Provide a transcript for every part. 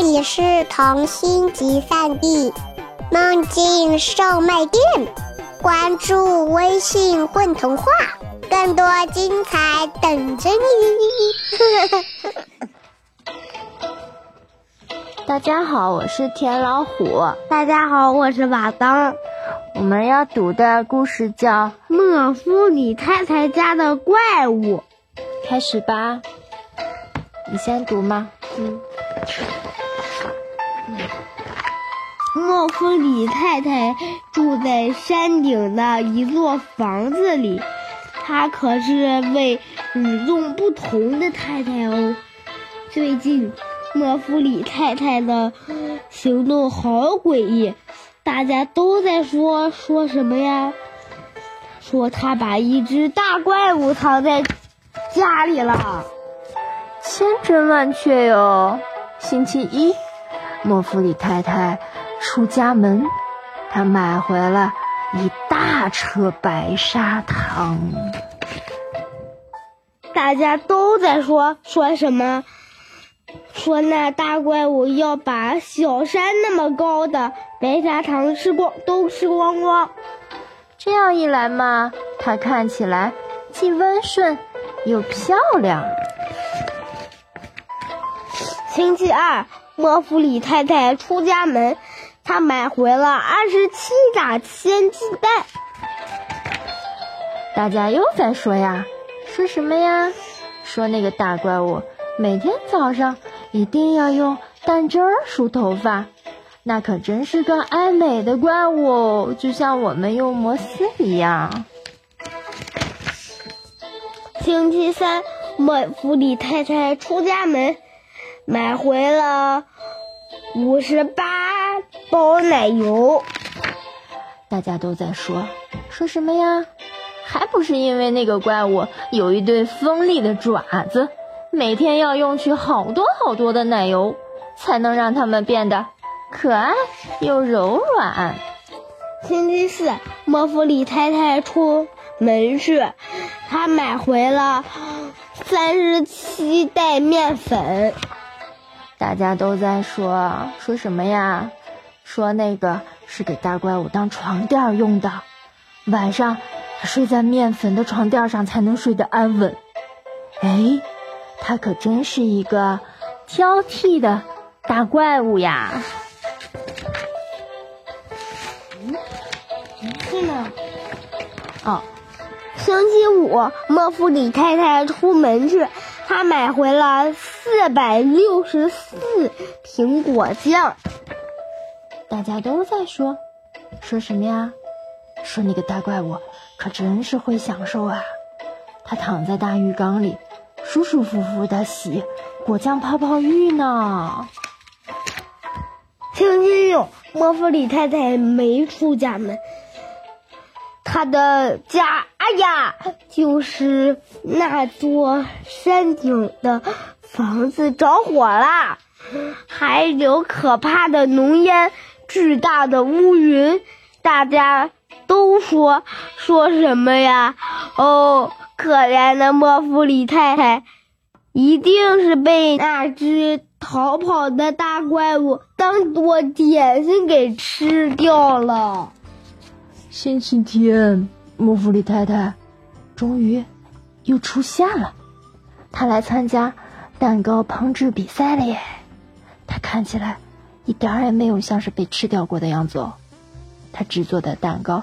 这里是童心集散地，梦境售卖店。关注微信“混童话”，更多精彩等着你。大家好，我是田老虎。大家好，我是瓦当。我们要读的故事叫《莫夫里太太家的怪物》。开始吧，你先读吗？嗯。莫夫里太太住在山顶的一座房子里，她可是位与众不同的太太哦。最近，莫夫里太太的行动好诡异，大家都在说说什么呀？说她把一只大怪物藏在家里了。千真万确哟！星期一，莫夫里太太。出家门，他买回了一大车白砂糖。大家都在说说什么？说那大怪物要把小山那么高的白砂糖吃光，都吃光光。这样一来嘛，它看起来既温顺又漂亮。星期二，莫弗里太太出家门。他买回了二十七打鲜鸡蛋。大家又在说呀，说什么呀？说那个大怪物每天早上一定要用蛋汁儿梳头发，那可真是个爱美的怪物，就像我们用摩丝一样。星期三，莫弗里太太出家门，买回了五十八。包奶油，大家都在说说什么呀？还不是因为那个怪物有一对锋利的爪子，每天要用去好多好多的奶油，才能让它们变得可爱又柔软。星期四，莫弗里太太出门去，她买回了三十七袋面粉。大家都在说说什么呀？说那个是给大怪物当床垫用的，晚上睡在面粉的床垫上才能睡得安稳。哎，他可真是一个挑剔的大怪物呀！嗯，是呢。哦，星期五，莫夫里太太出门去，她买回了四百六十四瓶果酱。大家都在说，说什么呀？说那个大怪物可真是会享受啊！他躺在大浴缸里，舒舒服服的洗果酱泡泡浴呢。星期六，莫弗里太太没出家门，她的家，哎呀，就是那座山顶的房子着火了，还有可怕的浓烟。巨大的乌云，大家都说说什么呀？哦，可怜的莫弗里太太，一定是被那只逃跑的大怪物当做点心给吃掉了。星期天，莫弗里太太终于又出现了，她来参加蛋糕烹制比赛了耶！她看起来。一点儿也没有像是被吃掉过的样子哦。他制作的蛋糕，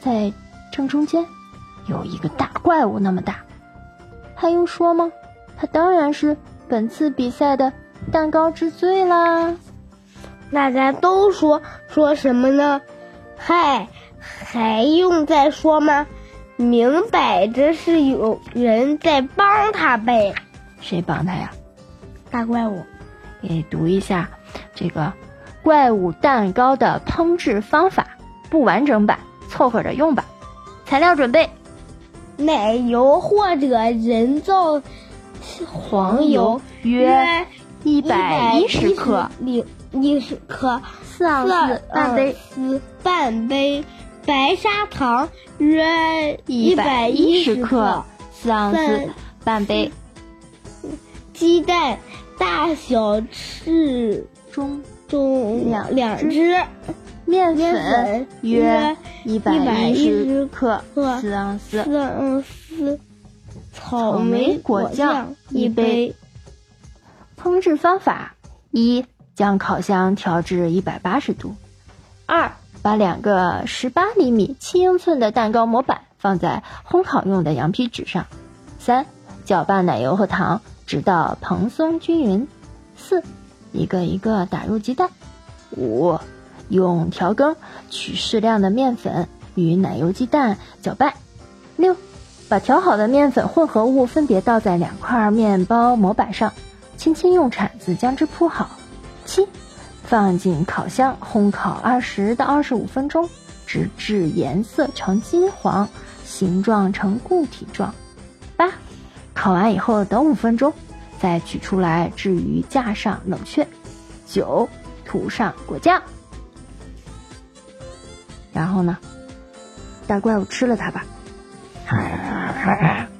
在正中间有一个大怪物那么大，还用说吗？他当然是本次比赛的蛋糕之最啦。大家都说说什么呢？嗨，还用再说吗？明摆着是有人在帮他呗。谁帮他呀？大怪物。给你读一下。这个怪物蛋糕的烹制方法不完整版，凑合着用吧。材料准备：奶油或者人造黄油约一百一十克，零一十克，四盎司半杯，半杯。白砂糖约一百一十克，四盎司半杯，鸡蛋大小适中中两两只只面面粉粉约约一百一十克，克四盎司。四盎司，草草莓莓果果酱一杯。烹制方法：一、将烤箱调至一百八十度；二、把两个十八厘米七英寸的蛋糕模板放在烘烤用的羊皮纸上；三、搅拌奶油和糖，直到蓬松均匀；四、一个一个打入鸡蛋；五、用调羹取适量的面粉与奶油鸡蛋搅拌；六、把调好的面粉混合物分别倒在两块面包模板上，轻轻用铲子将之铺好。七，放进烤箱烘烤二十到二十五分钟，直至颜色呈金黄，形状呈固体状。八，烤完以后等五分钟，再取出来置于架上冷却。九，涂上果酱。然后呢？大怪物吃了它吧。